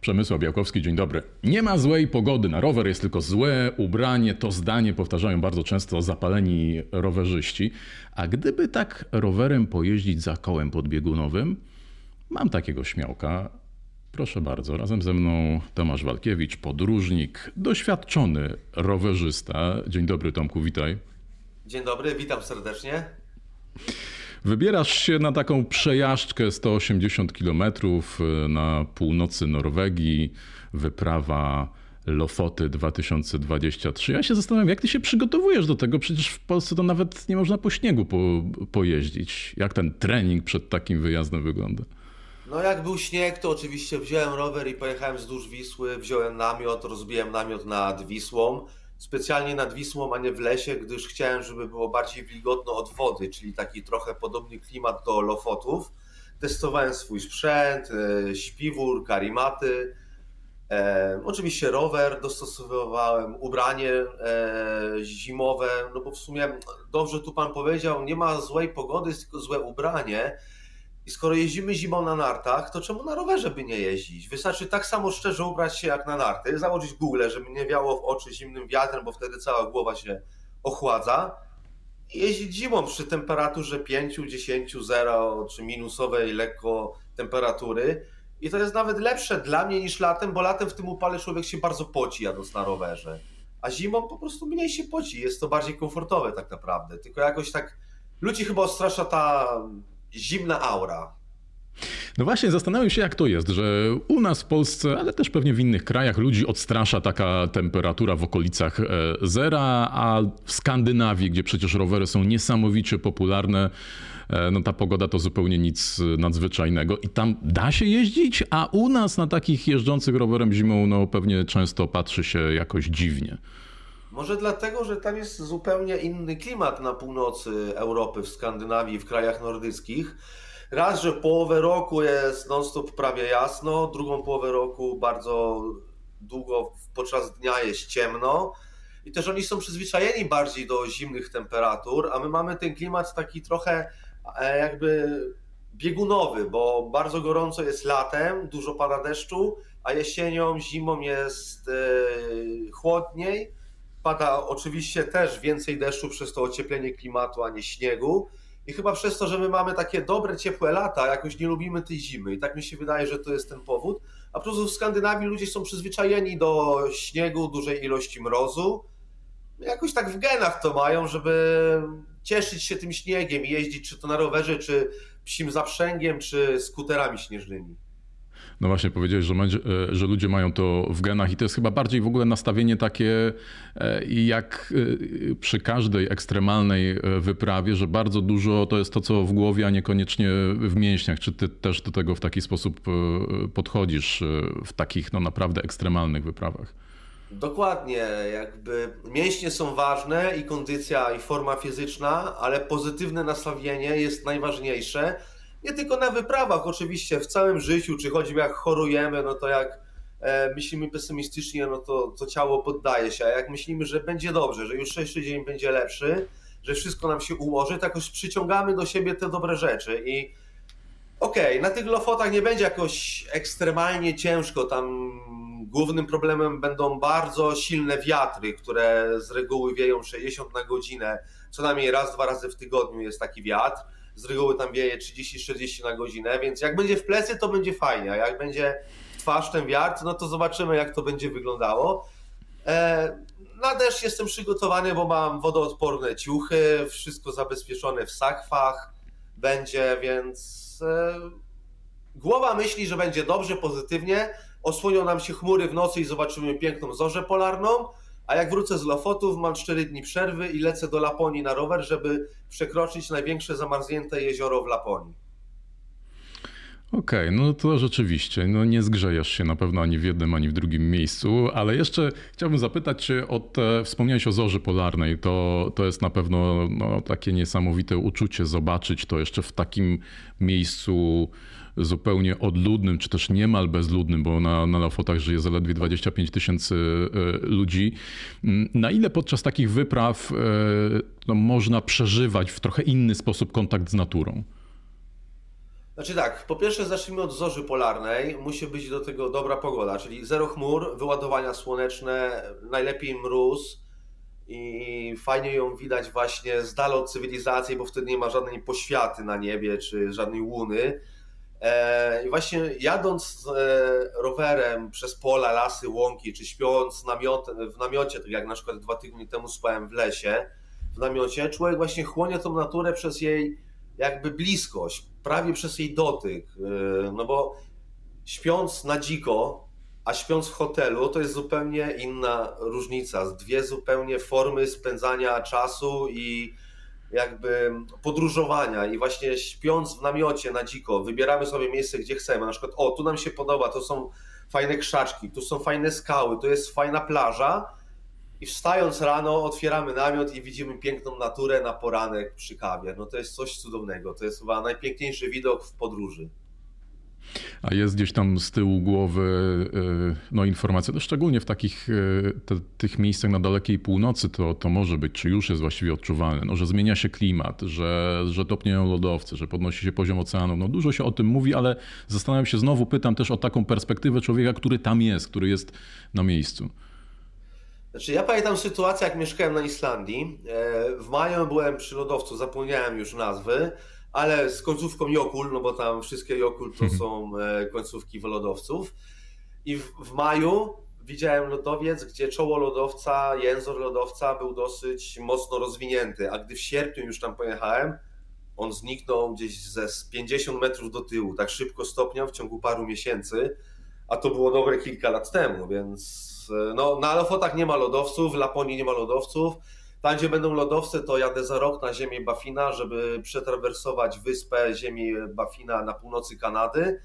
Przemysław Białkowski, dzień dobry. Nie ma złej pogody na rower, jest tylko złe ubranie. To zdanie powtarzają bardzo często zapaleni rowerzyści. A gdyby tak rowerem pojeździć za kołem podbiegunowym, mam takiego śmiałka. Proszę bardzo, razem ze mną Tomasz Walkiewicz, podróżnik, doświadczony rowerzysta. Dzień dobry Tomku, witaj. Dzień dobry, witam serdecznie. Wybierasz się na taką przejażdżkę 180 km na północy Norwegii, wyprawa Lofoty 2023. Ja się zastanawiam, jak ty się przygotowujesz do tego? Przecież w Polsce to nawet nie można po śniegu po, pojeździć. Jak ten trening przed takim wyjazdem wygląda? No jak był śnieg, to oczywiście wziąłem rower i pojechałem wzdłuż Wisły, wziąłem namiot, rozbiłem namiot nad Wisłą specjalnie nad Wisłą, a nie w lesie, gdyż chciałem, żeby było bardziej wilgotno od wody, czyli taki trochę podobny klimat do Lofotów. Testowałem swój sprzęt, e, śpiwór, karimaty, e, oczywiście rower, dostosowywałem ubranie e, zimowe, no bo w sumie dobrze tu Pan powiedział, nie ma złej pogody, tylko złe ubranie, i skoro jeździmy zimą na nartach, to czemu na rowerze by nie jeździć? Wystarczy tak samo szczerze ubrać się jak na narty, założyć Google, żeby nie wiało w oczy zimnym wiatrem, bo wtedy cała głowa się ochładza. I jeździć zimą przy temperaturze 5, 10, 0 czy minusowej lekko temperatury. I to jest nawet lepsze dla mnie niż latem, bo latem w tym upale człowiek się bardzo poci jadąc na rowerze. A zimą po prostu mniej się poci, jest to bardziej komfortowe tak naprawdę. Tylko jakoś tak ludzi chyba odstrasza ta zimna aura. No właśnie, zastanawiam się, jak to jest, że u nas w Polsce, ale też pewnie w innych krajach ludzi odstrasza taka temperatura w okolicach e, zera, a w Skandynawii, gdzie przecież rowery są niesamowicie popularne, e, no ta pogoda to zupełnie nic nadzwyczajnego i tam da się jeździć, a u nas na takich jeżdżących rowerem zimą, no pewnie często patrzy się jakoś dziwnie. Może dlatego, że tam jest zupełnie inny klimat na północy Europy, w Skandynawii, w krajach nordyckich. Raz, że połowę roku jest non-stop prawie jasno, drugą połowę roku bardzo długo podczas dnia jest ciemno. I też oni są przyzwyczajeni bardziej do zimnych temperatur, a my mamy ten klimat taki trochę e, jakby biegunowy, bo bardzo gorąco jest latem, dużo pada deszczu, a jesienią, zimą jest e, chłodniej pada oczywiście też więcej deszczu przez to ocieplenie klimatu, a nie śniegu. I chyba przez to, że my mamy takie dobre, ciepłe lata, jakoś nie lubimy tej zimy. I tak mi się wydaje, że to jest ten powód. A po prostu w Skandynawii ludzie są przyzwyczajeni do śniegu, dużej ilości mrozu. Jakoś tak w genach to mają, żeby cieszyć się tym śniegiem i jeździć czy to na rowerze, czy psim zaprzęgiem, czy skuterami śnieżnymi. No właśnie powiedziałeś, że, e, że ludzie mają to w genach i to jest chyba bardziej w ogóle nastawienie takie e, jak e, przy każdej ekstremalnej wyprawie, że bardzo dużo to jest to, co w głowie, a niekoniecznie w mięśniach. Czy ty też do tego w taki sposób podchodzisz w takich no naprawdę ekstremalnych wyprawach? Dokładnie, jakby mięśnie są ważne i kondycja i forma fizyczna, ale pozytywne nastawienie jest najważniejsze nie tylko na wyprawach, oczywiście w całym życiu, czy choćby jak chorujemy, no to jak e, myślimy pesymistycznie, no to, to ciało poddaje się, a jak myślimy, że będzie dobrze, że jutrzejszy dzień będzie lepszy, że wszystko nam się ułoży, to jakoś przyciągamy do siebie te dobre rzeczy. I okej, okay, na tych lofotach nie będzie jakoś ekstremalnie ciężko, tam głównym problemem będą bardzo silne wiatry, które z reguły wieją 60 na godzinę, co najmniej raz, dwa razy w tygodniu jest taki wiatr, z reguły tam wieje 30-40 na godzinę, więc jak będzie w plecy, to będzie fajnie, a jak będzie w twarz ten wiatr, no to zobaczymy, jak to będzie wyglądało. E, na deszcz jestem przygotowany, bo mam wodoodporne ciuchy, wszystko zabezpieczone w sakwach będzie, więc e, głowa myśli, że będzie dobrze, pozytywnie. Osłonią nam się chmury w nocy i zobaczymy piękną zorzę polarną a jak wrócę z Lofotów, mam 4 dni przerwy i lecę do Laponii na rower, żeby przekroczyć największe zamarznięte jezioro w Laponii. Okej, okay, no to rzeczywiście, no nie zgrzejesz się na pewno ani w jednym, ani w drugim miejscu, ale jeszcze chciałbym zapytać Cię o te, wspomniałeś o zorzy polarnej, to, to jest na pewno no, takie niesamowite uczucie zobaczyć to jeszcze w takim miejscu zupełnie odludnym, czy też niemal bezludnym, bo na, na Lofotach żyje zaledwie 25 tysięcy e, ludzi. Mm, na ile podczas takich wypraw e, no, można przeżywać w trochę inny sposób kontakt z naturą? Znaczy tak, po pierwsze zacznijmy od zorzy polarnej. Musi być do tego dobra pogoda, czyli zero chmur, wyładowania słoneczne, najlepiej mróz i fajnie ją widać właśnie z dala od cywilizacji, bo wtedy nie ma żadnej poświaty na niebie czy żadnej łuny. E, I właśnie jadąc e, rowerem przez pola, lasy, łąki, czy śpiąc w namiocie, tak jak na przykład dwa tygodnie temu spałem w lesie, w namiocie, człowiek właśnie chłonie tą naturę przez jej jakby bliskość, prawie przez jej dotyk. E, no bo śpiąc na dziko, a śpiąc w hotelu, to jest zupełnie inna różnica. Dwie zupełnie formy spędzania czasu i jakby podróżowania i właśnie śpiąc w namiocie na dziko, wybieramy sobie miejsce, gdzie chcemy. Na przykład, o, tu nam się podoba, to są fajne krzaczki, tu są fajne skały, tu jest fajna plaża. I wstając rano, otwieramy namiot i widzimy piękną naturę na poranek przy kawie. No to jest coś cudownego. To jest chyba najpiękniejszy widok w podróży. A jest gdzieś tam z tyłu głowy e, no, informacja, to szczególnie w takich e, te, tych miejscach na dalekiej północy to, to może być, czy już jest właściwie odczuwalne, no, że zmienia się klimat, że, że topnieją lodowce, że podnosi się poziom oceanu. No, dużo się o tym mówi, ale zastanawiam się, znowu pytam też o taką perspektywę człowieka, który tam jest, który jest na miejscu. Znaczy, ja pamiętam sytuację, jak mieszkałem na Islandii. E, w maju byłem przy lodowcu, zapomniałem już nazwy ale z końcówką Jokul, no bo tam wszystkie Jokul to mhm. są e, końcówki lodowców. I w, w maju widziałem lodowiec, gdzie czoło lodowca, jęzor lodowca był dosyć mocno rozwinięty, a gdy w sierpniu już tam pojechałem, on zniknął gdzieś ze 50 metrów do tyłu, tak szybko stopniał w ciągu paru miesięcy, a to było dobre kilka lat temu, więc e, no, na Alofotach nie ma lodowców, w Laponii nie ma lodowców, tam, gdzie będą lodowce, to jadę za rok na ziemię Bafina, żeby przetrawersować wyspę ziemi Bafina na północy Kanady.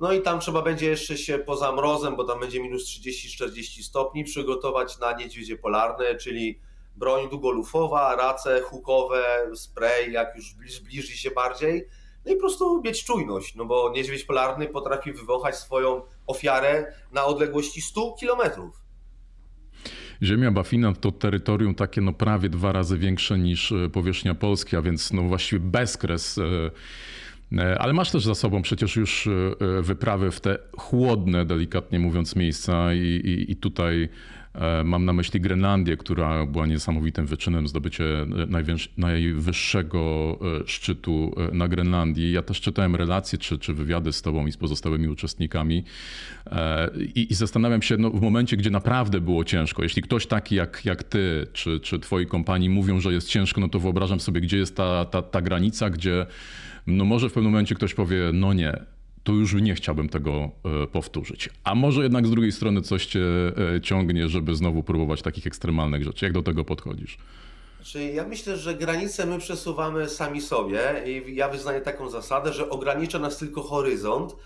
No i tam trzeba będzie jeszcze się poza mrozem, bo tam będzie minus 30-40 stopni, przygotować na niedźwiedzie polarne, czyli broń długolufowa, race hukowe, spray, jak już zbliży się bardziej. No i po prostu mieć czujność, no bo niedźwiedź polarny potrafi wywąchać swoją ofiarę na odległości 100 kilometrów. Ziemia Bafina to terytorium takie no prawie dwa razy większe niż e, powierzchnia Polski, a więc no właściwie bezkres. E, e, ale masz też za sobą przecież już wyprawy w te chłodne, delikatnie mówiąc, miejsca i, i, i tutaj mam na myśli Grenlandię, która była niesamowitym wyczynem, zdobycie najwyższego e, szczytu e, na Grenlandii. Ja też czytałem relacje czy, czy wywiady z tobą i z pozostałymi uczestnikami i, i zastanawiam się, no, w momencie, gdzie naprawdę było ciężko, jeśli ktoś taki jak, jak ty czy, czy twoi kompanii mówią, że jest ciężko, no to wyobrażam sobie, gdzie jest ta, ta, ta granica, gdzie no może w pewnym momencie ktoś powie, no nie, to już nie chciałbym tego e, powtórzyć. A może jednak z drugiej strony coś cię e, ciągnie, żeby znowu próbować takich ekstremalnych rzeczy. Jak do tego podchodzisz? Czyli ja myślę, że granice my przesuwamy sami sobie i ja wyznaję taką zasadę, że ogranicza nas tylko horyzont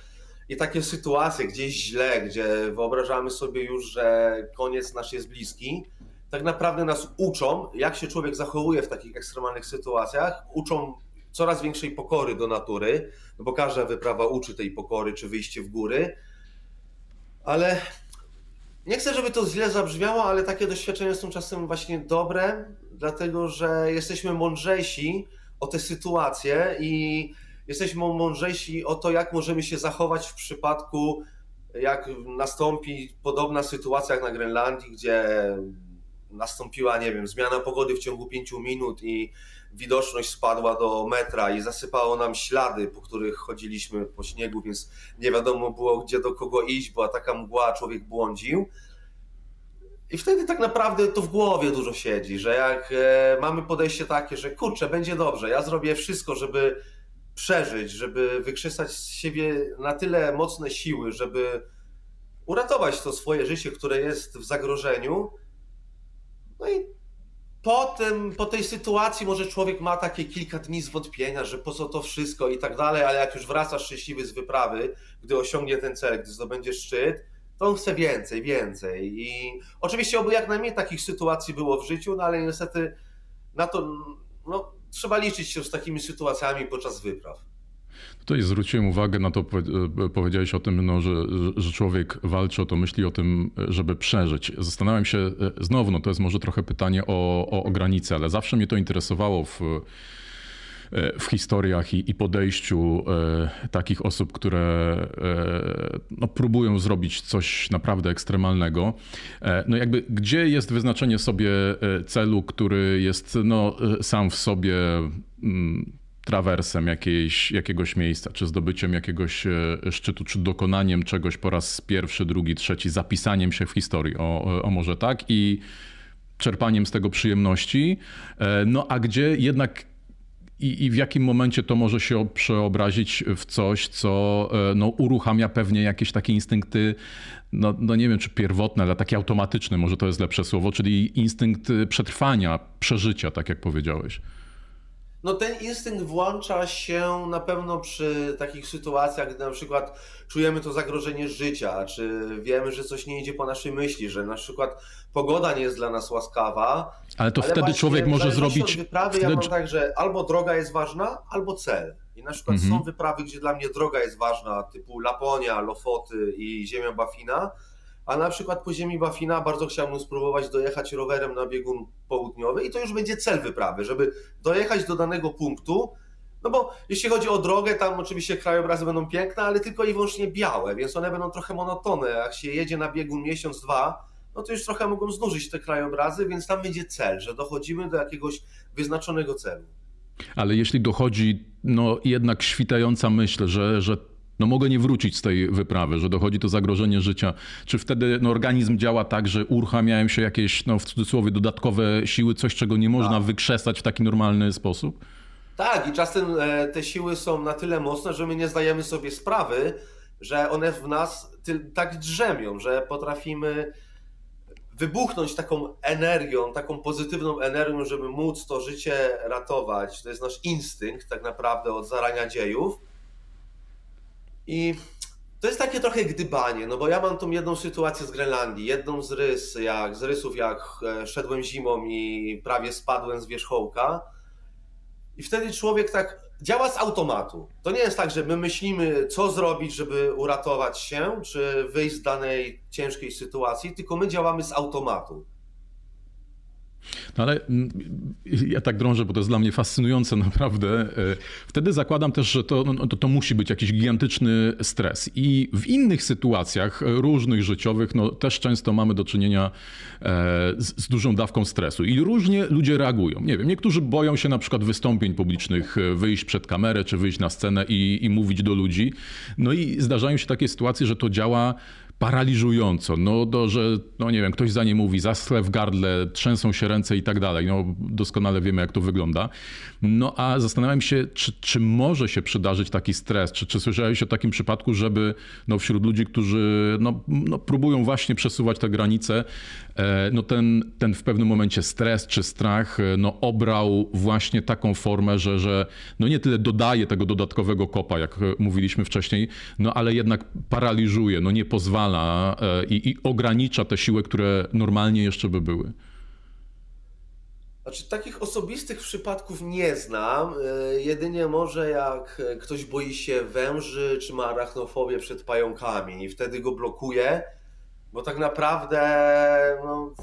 i takie sytuacje gdzieś źle, gdzie wyobrażamy sobie już, że koniec nasz jest bliski, tak naprawdę nas uczą, jak się człowiek zachowuje w takich ekstremalnych sytuacjach, uczą coraz większej pokory do natury, no bo każda wyprawa uczy tej pokory czy wyjście w góry. Ale nie chcę, żeby to źle zabrzmiało, ale takie doświadczenia są czasem właśnie dobre, dlatego że jesteśmy mądrzejsi o te sytuacje i jesteśmy mądrzejsi o to, jak możemy się zachować w przypadku, jak nastąpi podobna sytuacja jak na Grenlandii, gdzie nastąpiła, nie wiem, zmiana pogody w ciągu pięciu minut i widoczność spadła do metra i zasypało nam ślady, po których chodziliśmy po śniegu, więc nie wiadomo było, gdzie do kogo iść, była taka mgła, człowiek błądził. I wtedy tak naprawdę to w głowie dużo siedzi, że jak e, mamy podejście takie, że kurczę, będzie dobrze, ja zrobię wszystko, żeby przeżyć, żeby wykrzesać z siebie na tyle mocne siły, żeby uratować to swoje życie, które jest w zagrożeniu. No i po, tym, po tej sytuacji może człowiek ma takie kilka dni zwątpienia, że po co to wszystko i tak dalej, ale jak już wraca szczęśliwy z wyprawy, gdy osiągnie ten cel, gdy zdobędzie szczyt, to on chce więcej, więcej. I oczywiście oby jak najmniej takich sytuacji było w życiu, no ale niestety na to no, trzeba liczyć się z takimi sytuacjami podczas wypraw. Tutaj zwróciłem uwagę na to, e, powiedziałeś o tym, no, że, że człowiek walczy o to, myśli o tym, żeby przeżyć. Zastanawiam się e, znowu, no to jest może trochę pytanie o, o, o granice, ale zawsze mnie to interesowało w w historiach i, i podejściu takich osób, które no, próbują zrobić coś naprawdę ekstremalnego. No jakby gdzie jest wyznaczenie sobie celu, który jest no, sam w sobie mm, trawersem jakiejś, jakiegoś miejsca, czy zdobyciem jakiegoś e, szczytu, czy dokonaniem czegoś po raz pierwszy, drugi, trzeci, zapisaniem się w historii, o, o może tak, i czerpaniem z tego przyjemności. E, no a gdzie jednak i, i, w jakim momencie to może się przeobrazić w coś, co e, no, uruchamia pewnie jakieś takie instynkty, no, no nie wiem czy pierwotne, ale takie automatyczne, może to jest lepsze słowo, czyli instynkt przetrwania, przeżycia, tak jak powiedziałeś. No ten instynkt włącza się na pewno przy takich sytuacjach, gdy na przykład czujemy to zagrożenie życia, czy wiemy, że coś nie idzie po naszej myśli, że na przykład pogoda nie jest dla nas łaskawa. Ale to ale wtedy człowiek może zrobić. Wyprawy wtedy... ja mam tak, że albo droga jest ważna, albo cel. I na przykład mhm. są wyprawy, gdzie dla mnie droga jest ważna, typu Laponia, Lofoty i Ziemia Bafina a na przykład po ziemi Bafina bardzo chciałbym spróbować dojechać rowerem na biegun południowy i to już będzie cel wyprawy, żeby dojechać do danego punktu, no bo jeśli chodzi o drogę, tam oczywiście krajobrazy będą piękne, ale tylko i wyłącznie białe, więc one będą trochę monotone. Jak się jedzie na biegun miesiąc, dwa, no to już trochę mogą znużyć te krajobrazy, więc tam będzie cel, że dochodzimy do jakiegoś wyznaczonego celu. Ale jeśli dochodzi no, jednak świtająca myśl, że, że no mogę nie wrócić z tej wyprawy, że dochodzi to zagrożenie życia. Czy wtedy no, organizm działa tak, że uruchamiają się jakieś, no, w cudzysłowie, dodatkowe siły, coś czego nie można tak. wykrzesać w taki normalny sposób? Tak, i czasem e, te siły są na tyle mocne, że my nie zdajemy sobie sprawy, że one w nas tak drzemią, że potrafimy wybuchnąć taką energią, taką pozytywną energią, żeby móc to życie ratować. To jest nasz instynkt tak naprawdę od zarania dziejów. I to jest takie trochę gdybanie, no bo ja mam tą jedną sytuację z Grenlandii, jedną z rys, jak, z rysów, jak e, szedłem zimą i prawie spadłem z wierzchołka. I wtedy człowiek tak działa z automatu. To nie jest tak, że my myślimy, co zrobić, żeby uratować się, czy wyjść z danej ciężkiej sytuacji, tylko my działamy z automatu. No ale mm, ja tak drążę, bo to jest dla mnie fascynujące naprawdę. E, wtedy zakładam też, że to, no, to, to, musi być jakiś gigantyczny stres. I w innych sytuacjach e, różnych życiowych no, też często mamy do czynienia e, z, z dużą dawką stresu. I różnie ludzie reagują. Nie wiem, niektórzy boją się na przykład wystąpień publicznych, wyjść przed kamerę, czy wyjść na scenę i, i mówić do ludzi. No i zdarzają się takie sytuacje, że to działa paraliżująco, no to, że, no nie wiem, ktoś za nie mówi, zaschle w gardle, trzęsą się ręce i tak dalej, no doskonale wiemy jak to wygląda. No a zastanawiam się, czy, czy może się przydarzyć taki stres, czy, czy słyszałeś o takim przypadku, żeby no, wśród ludzi, którzy no, no, próbują właśnie przesuwać te granice, no ten, ten w pewnym momencie stres czy strach e, no, obrał właśnie taką formę, że, że no nie tyle dodaje tego dodatkowego kopa, jak mówiliśmy wcześniej, no ale jednak paraliżuje, no nie pozwala e, i, i ogranicza te siły, które normalnie jeszcze by były. Znaczy, takich osobistych przypadków nie znam. E, jedynie może jak ktoś boi się węży, czy ma arachnofobię przed pająkami i wtedy go blokuje, bo tak naprawdę, no,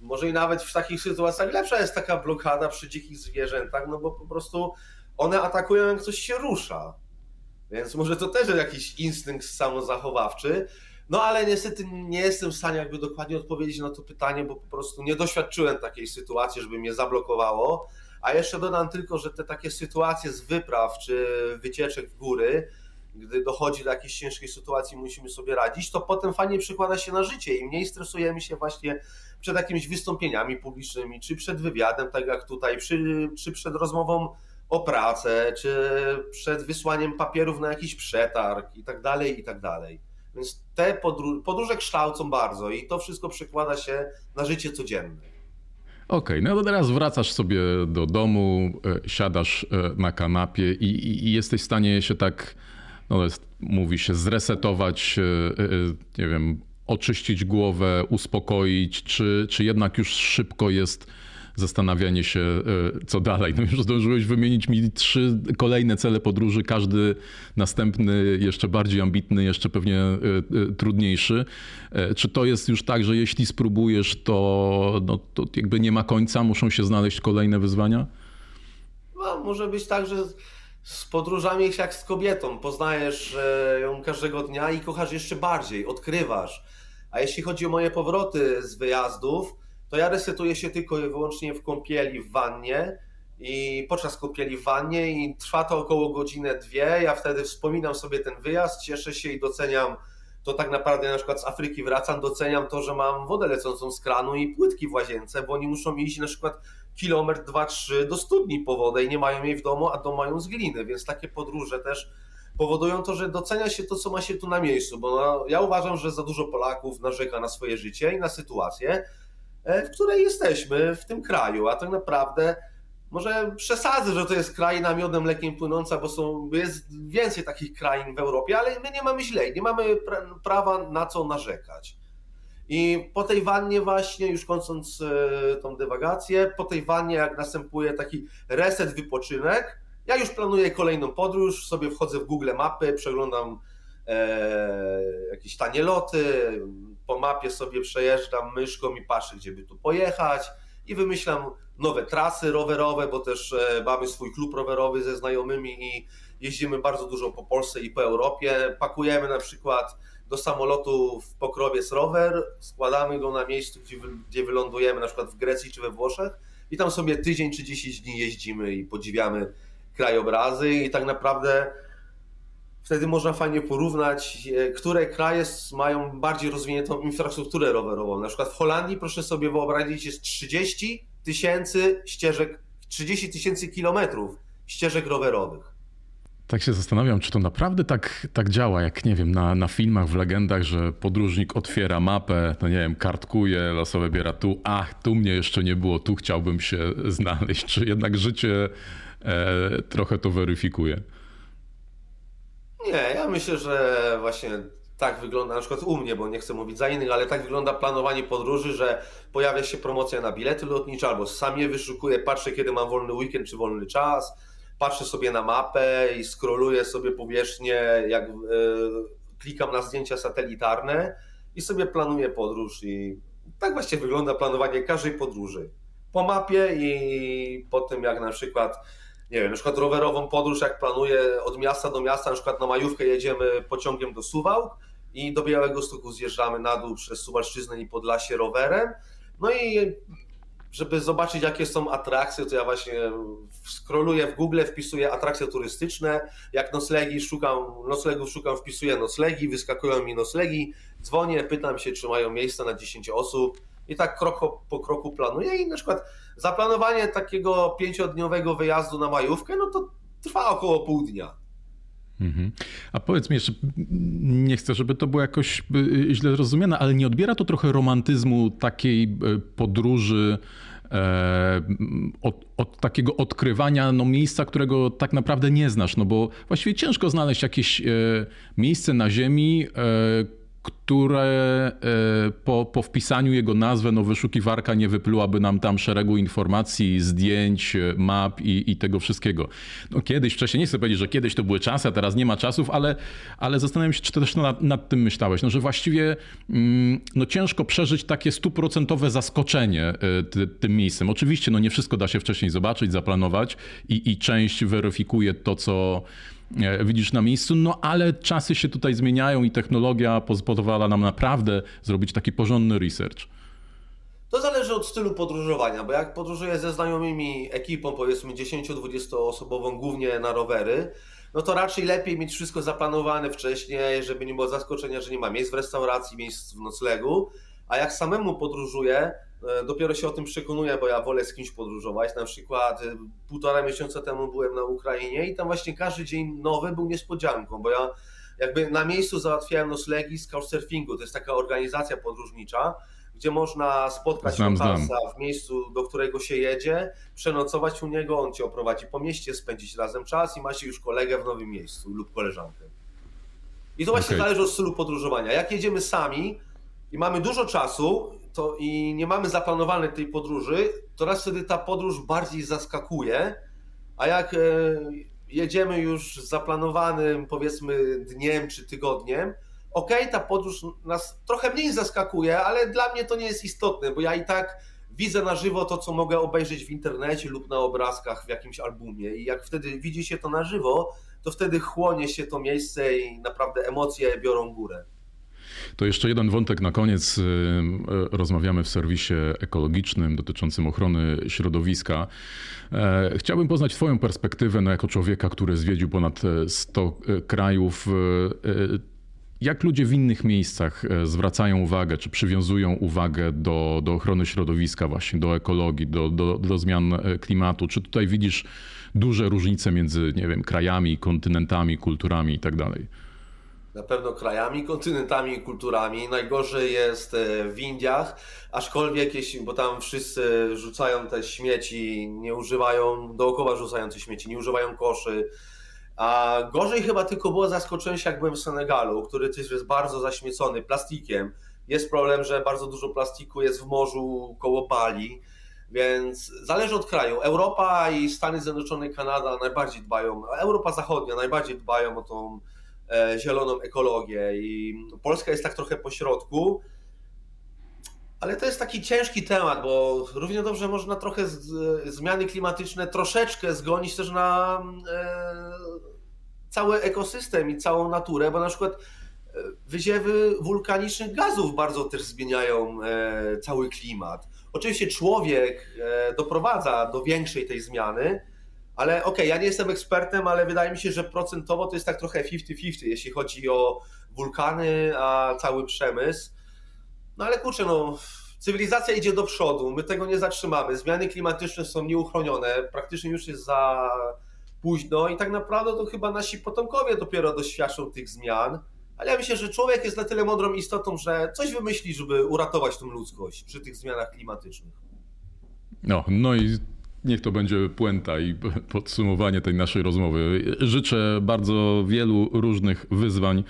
może i nawet w takich sytuacjach lepsza jest taka blokada przy dzikich zwierzętach, no bo po prostu one atakują, jak coś się rusza. Więc może to też jakiś instynkt samozachowawczy. No ale niestety nie jestem w stanie jakby dokładnie odpowiedzieć na to pytanie, bo po prostu nie doświadczyłem takiej sytuacji, żeby mnie zablokowało. A jeszcze dodam tylko, że te takie sytuacje z wypraw czy wycieczek w góry, gdy dochodzi do jakiejś ciężkiej sytuacji, musimy sobie radzić, to potem fajnie przekłada się na życie i mniej stresujemy się właśnie przed jakimiś wystąpieniami publicznymi, czy przed wywiadem, tak jak tutaj, czy, czy przed rozmową o pracę, czy przed wysłaniem papierów na jakiś przetarg i tak dalej, i tak dalej. Więc te podróże, podróże kształcą bardzo i to wszystko przekłada się na życie codzienne. Okej, okay, no to teraz wracasz sobie do domu, e, siadasz e, na kanapie i, i, i jesteś w stanie się tak, no jest, mówi się, zresetować, e, nie wiem, oczyścić głowę, uspokoić, czy, czy jednak już szybko jest zastanawianie się, e, co dalej. No już zdążyłeś wymienić mi trzy kolejne cele podróży, każdy następny jeszcze bardziej ambitny, jeszcze pewnie e, e, trudniejszy. Czy to jest już tak, że jeśli spróbujesz, to, no, to jakby nie ma końca, muszą się znaleźć kolejne wyzwania? No, może być tak, że z podróżami jest jak z kobietą. Poznajesz e, ją każdego dnia i kochasz jeszcze bardziej, odkrywasz. A jeśli chodzi o moje powroty z wyjazdów, to ja resetuję się tylko i wyłącznie w kąpieli w wannie i podczas kąpieli w wannie i trwa to około godzinę, dwie. Ja wtedy wspominam sobie ten wyjazd, cieszę się i doceniam to tak naprawdę na przykład z Afryki wracam, doceniam to, że mam wodę lecącą z kranu i płytki w łazience, bo oni muszą iść na przykład kilometr, dwa, trzy do studni po wodę i nie mają jej w domu, a dom mają z gliny, więc takie podróże też powodują to, że docenia się to, co ma się tu na miejscu, bo no, ja uważam, że za dużo Polaków narzeka na swoje życie i na sytuację, e, w której jesteśmy w tym kraju, a tak naprawdę może przesadzę, że to jest kraina miodem mlekiem płynąca, bo są, jest więcej takich krain w Europie, ale my nie mamy źle, nie mamy prawa na co narzekać. I po tej wannie właśnie, już kończąc e, tą dywagację, po tej wannie jak następuje taki reset, wypoczynek, ja już planuję kolejną podróż, sobie wchodzę w Google Mapy, przeglądam e, jakieś tanie loty, po mapie sobie przejeżdżam myszką i patrzę, gdzie by tu pojechać i wymyślam nowe trasy rowerowe, bo też e, mamy swój klub rowerowy ze znajomymi i jeździmy bardzo dużo po Polsce i po Europie. Pakujemy na przykład do samolotu w Pokrowiec rower, składamy go na miejscu, gdzie, gdzie wylądujemy, na przykład w Grecji czy we Włoszech i tam sobie tydzień czy 10 dni jeździmy i podziwiamy krajobrazy i tak naprawdę wtedy można fajnie porównać, e, które kraje mają bardziej rozwiniętą infrastrukturę rowerową. Na przykład w Holandii, proszę sobie wyobrazić, jest 30 tysięcy ścieżek, 30 tysięcy kilometrów ścieżek rowerowych. Tak się zastanawiam, czy to naprawdę tak, tak działa, jak nie wiem, na, na filmach, w legendach, że podróżnik otwiera mapę, no nie wiem, kartkuje, losowe biera tu, ach, tu mnie jeszcze nie było, tu chciałbym się znaleźć, czy jednak życie e, trochę to weryfikuje? Nie, ja myślę, że właśnie tak wygląda na przykład u mnie, bo nie chcę mówić za innych, ale tak wygląda planowanie podróży, że pojawia się promocja na bilety lotnicze, albo sam je wyszukuję, patrzę kiedy mam wolny weekend czy wolny czas, patrzę sobie na mapę i scrolluję sobie powierzchnię, jak yy, klikam na zdjęcia satelitarne i sobie planuję podróż i tak właśnie wygląda planowanie każdej podróży. Po mapie i po tym jak na przykład nie wiem, na przykład rowerową podróż, jak planuję od miasta do miasta, na przykład na majówkę jedziemy pociągiem do Suwałk i do Białego Stoku zjeżdżamy na dół przez Suwalszczyznę i Podlasie rowerem. No i żeby zobaczyć, jakie są atrakcje, to ja właśnie scrolluję w Google, wpisuję atrakcje turystyczne. Jak noclegi szukam, noclegów szukam, wpisuję noclegi, wyskakują mi noclegi, dzwonię, pytam się, czy mają miejsce na 10 osób i tak krok po kroku planuję i na przykład zaplanowanie takiego pięciodniowego wyjazdu na majówkę, no to trwa około pół dnia. Mhm. A powiedz mi jeszcze, nie chcę, żeby to było jakoś y, źle rozumiane, ale nie odbiera to trochę romantyzmu takiej y, podróży, e, od, od, takiego odkrywania no, miejsca, którego tak naprawdę nie znasz, no bo właściwie ciężko znaleźć jakieś e, miejsce na Ziemi, e, które e, po, po wpisaniu jego nazwy, no wyszukiwarka nie wyplułaby nam tam szeregu informacji, zdjęć, map i, i tego wszystkiego. No kiedyś, wcześniej, nie chcę powiedzieć, że kiedyś to były czasy, a teraz nie ma czasów, ale, ale zastanawiam się, czy też nad, nad tym myślałeś, no, że właściwie mm, no, ciężko przeżyć takie stuprocentowe zaskoczenie e, ty, tym miejscem. Oczywiście no, nie wszystko da się wcześniej zobaczyć, zaplanować i, i część weryfikuje to, co E, widzisz na miejscu, no ale czasy się tutaj zmieniają i technologia pozwala nam naprawdę zrobić taki porządny research. To zależy od stylu podróżowania, bo jak podróżuję ze znajomymi ekipą, powiedzmy 10-20 osobową, głównie na rowery, no to raczej lepiej mieć wszystko zaplanowane wcześniej, żeby nie było zaskoczenia, że nie ma miejsc w restauracji, miejsc w noclegu. A jak samemu podróżuję, E, dopiero się o tym przekonuję, bo ja wolę z kimś podróżować. Na przykład e, półtora miesiąca temu byłem na Ukrainie i tam właśnie każdy dzień nowy był niespodzianką, bo ja jakby na miejscu załatwiałem noclegi z Couchsurfingu. To jest taka organizacja podróżnicza, gdzie można spotkać znam, w miejscu, do którego się jedzie, przenocować u niego, on cię oprowadzi po mieście, spędzić razem czas i macie już kolegę w nowym miejscu lub koleżankę. I to właśnie okay. zależy od stylu podróżowania. Jak jedziemy sami i mamy dużo czasu, to i nie mamy zaplanowanej tej podróży, to raz wtedy ta podróż bardziej zaskakuje, a jak e, jedziemy już z zaplanowanym powiedzmy dniem czy tygodniem, ok, ta podróż nas trochę mniej zaskakuje, ale dla mnie to nie jest istotne, bo ja i tak widzę na żywo to, co mogę obejrzeć w internecie lub na obrazkach w jakimś albumie. I jak wtedy widzi się to na żywo, to wtedy chłonie się to miejsce i naprawdę emocje biorą górę. To jeszcze jeden wątek na koniec. Y, y, rozmawiamy w serwisie ekologicznym dotyczącym ochrony środowiska. E, chciałbym poznać Twoją perspektywę no, jako człowieka, który zwiedził ponad 100 e, krajów. E, jak ludzie w innych miejscach zwracają uwagę, czy przywiązują uwagę do, do ochrony środowiska, właśnie do ekologii, do, do, do zmian klimatu? Czy tutaj widzisz duże różnice między, nie wiem, krajami, kontynentami, kulturami itd.? Na pewno krajami, kontynentami i kulturami. Najgorzej jest e, w Indiach, aczkolwiek jeśli, bo tam wszyscy rzucają te śmieci, nie używają, dookoła rzucają te śmieci, nie używają koszy. A gorzej chyba tylko było zaskoczenie się, jak byłem w Senegalu, który też jest bardzo zaśmiecony plastikiem. Jest problem, że bardzo dużo plastiku jest w morzu koło Bali, więc zależy od kraju. Europa i Stany Zjednoczone, Kanada najbardziej dbają, Europa Zachodnia najbardziej dbają o tą zieloną ekologię i Polska jest tak trochę po środku. Ale to jest taki ciężki temat, bo równie dobrze można trochę z, zmiany klimatyczne troszeczkę zgonić też na e, cały ekosystem i całą naturę, bo na przykład e, wyziewy wulkanicznych gazów bardzo też zmieniają e, cały klimat. Oczywiście człowiek e, doprowadza do większej tej zmiany, ale okej, okay, ja nie jestem ekspertem, ale wydaje mi się, że procentowo to jest tak trochę 50-50, jeśli chodzi o wulkany, a cały przemysł. No ale kurczę, no, cywilizacja idzie do przodu, my tego nie zatrzymamy. Zmiany klimatyczne są nieuchronione, praktycznie już jest za późno i tak naprawdę to chyba nasi potomkowie dopiero doświadczą tych zmian. Ale ja myślę, że człowiek jest na tyle mądrą istotą, że coś wymyśli, żeby uratować tą ludzkość przy tych zmianach klimatycznych. No, no i Niech to będzie puenta i podsumowanie tej naszej rozmowy. Życzę bardzo wielu różnych wyzwań,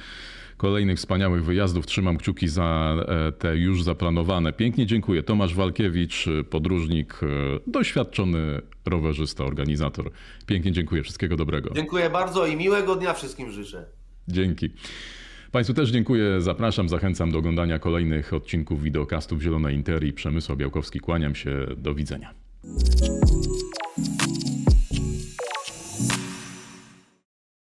kolejnych wspaniałych wyjazdów. Trzymam kciuki za e, te już zaplanowane. Pięknie dziękuję. Tomasz Walkiewicz, podróżnik, e, doświadczony rowerzysta, organizator. Pięknie dziękuję. Wszystkiego dobrego. Dziękuję bardzo i miłego dnia wszystkim życzę. Dzięki. Państwu też dziękuję, zapraszam, zachęcam do oglądania kolejnych odcinków wideokastów Zielonej Interii. Przemysł Białkowski, kłaniam się, do widzenia.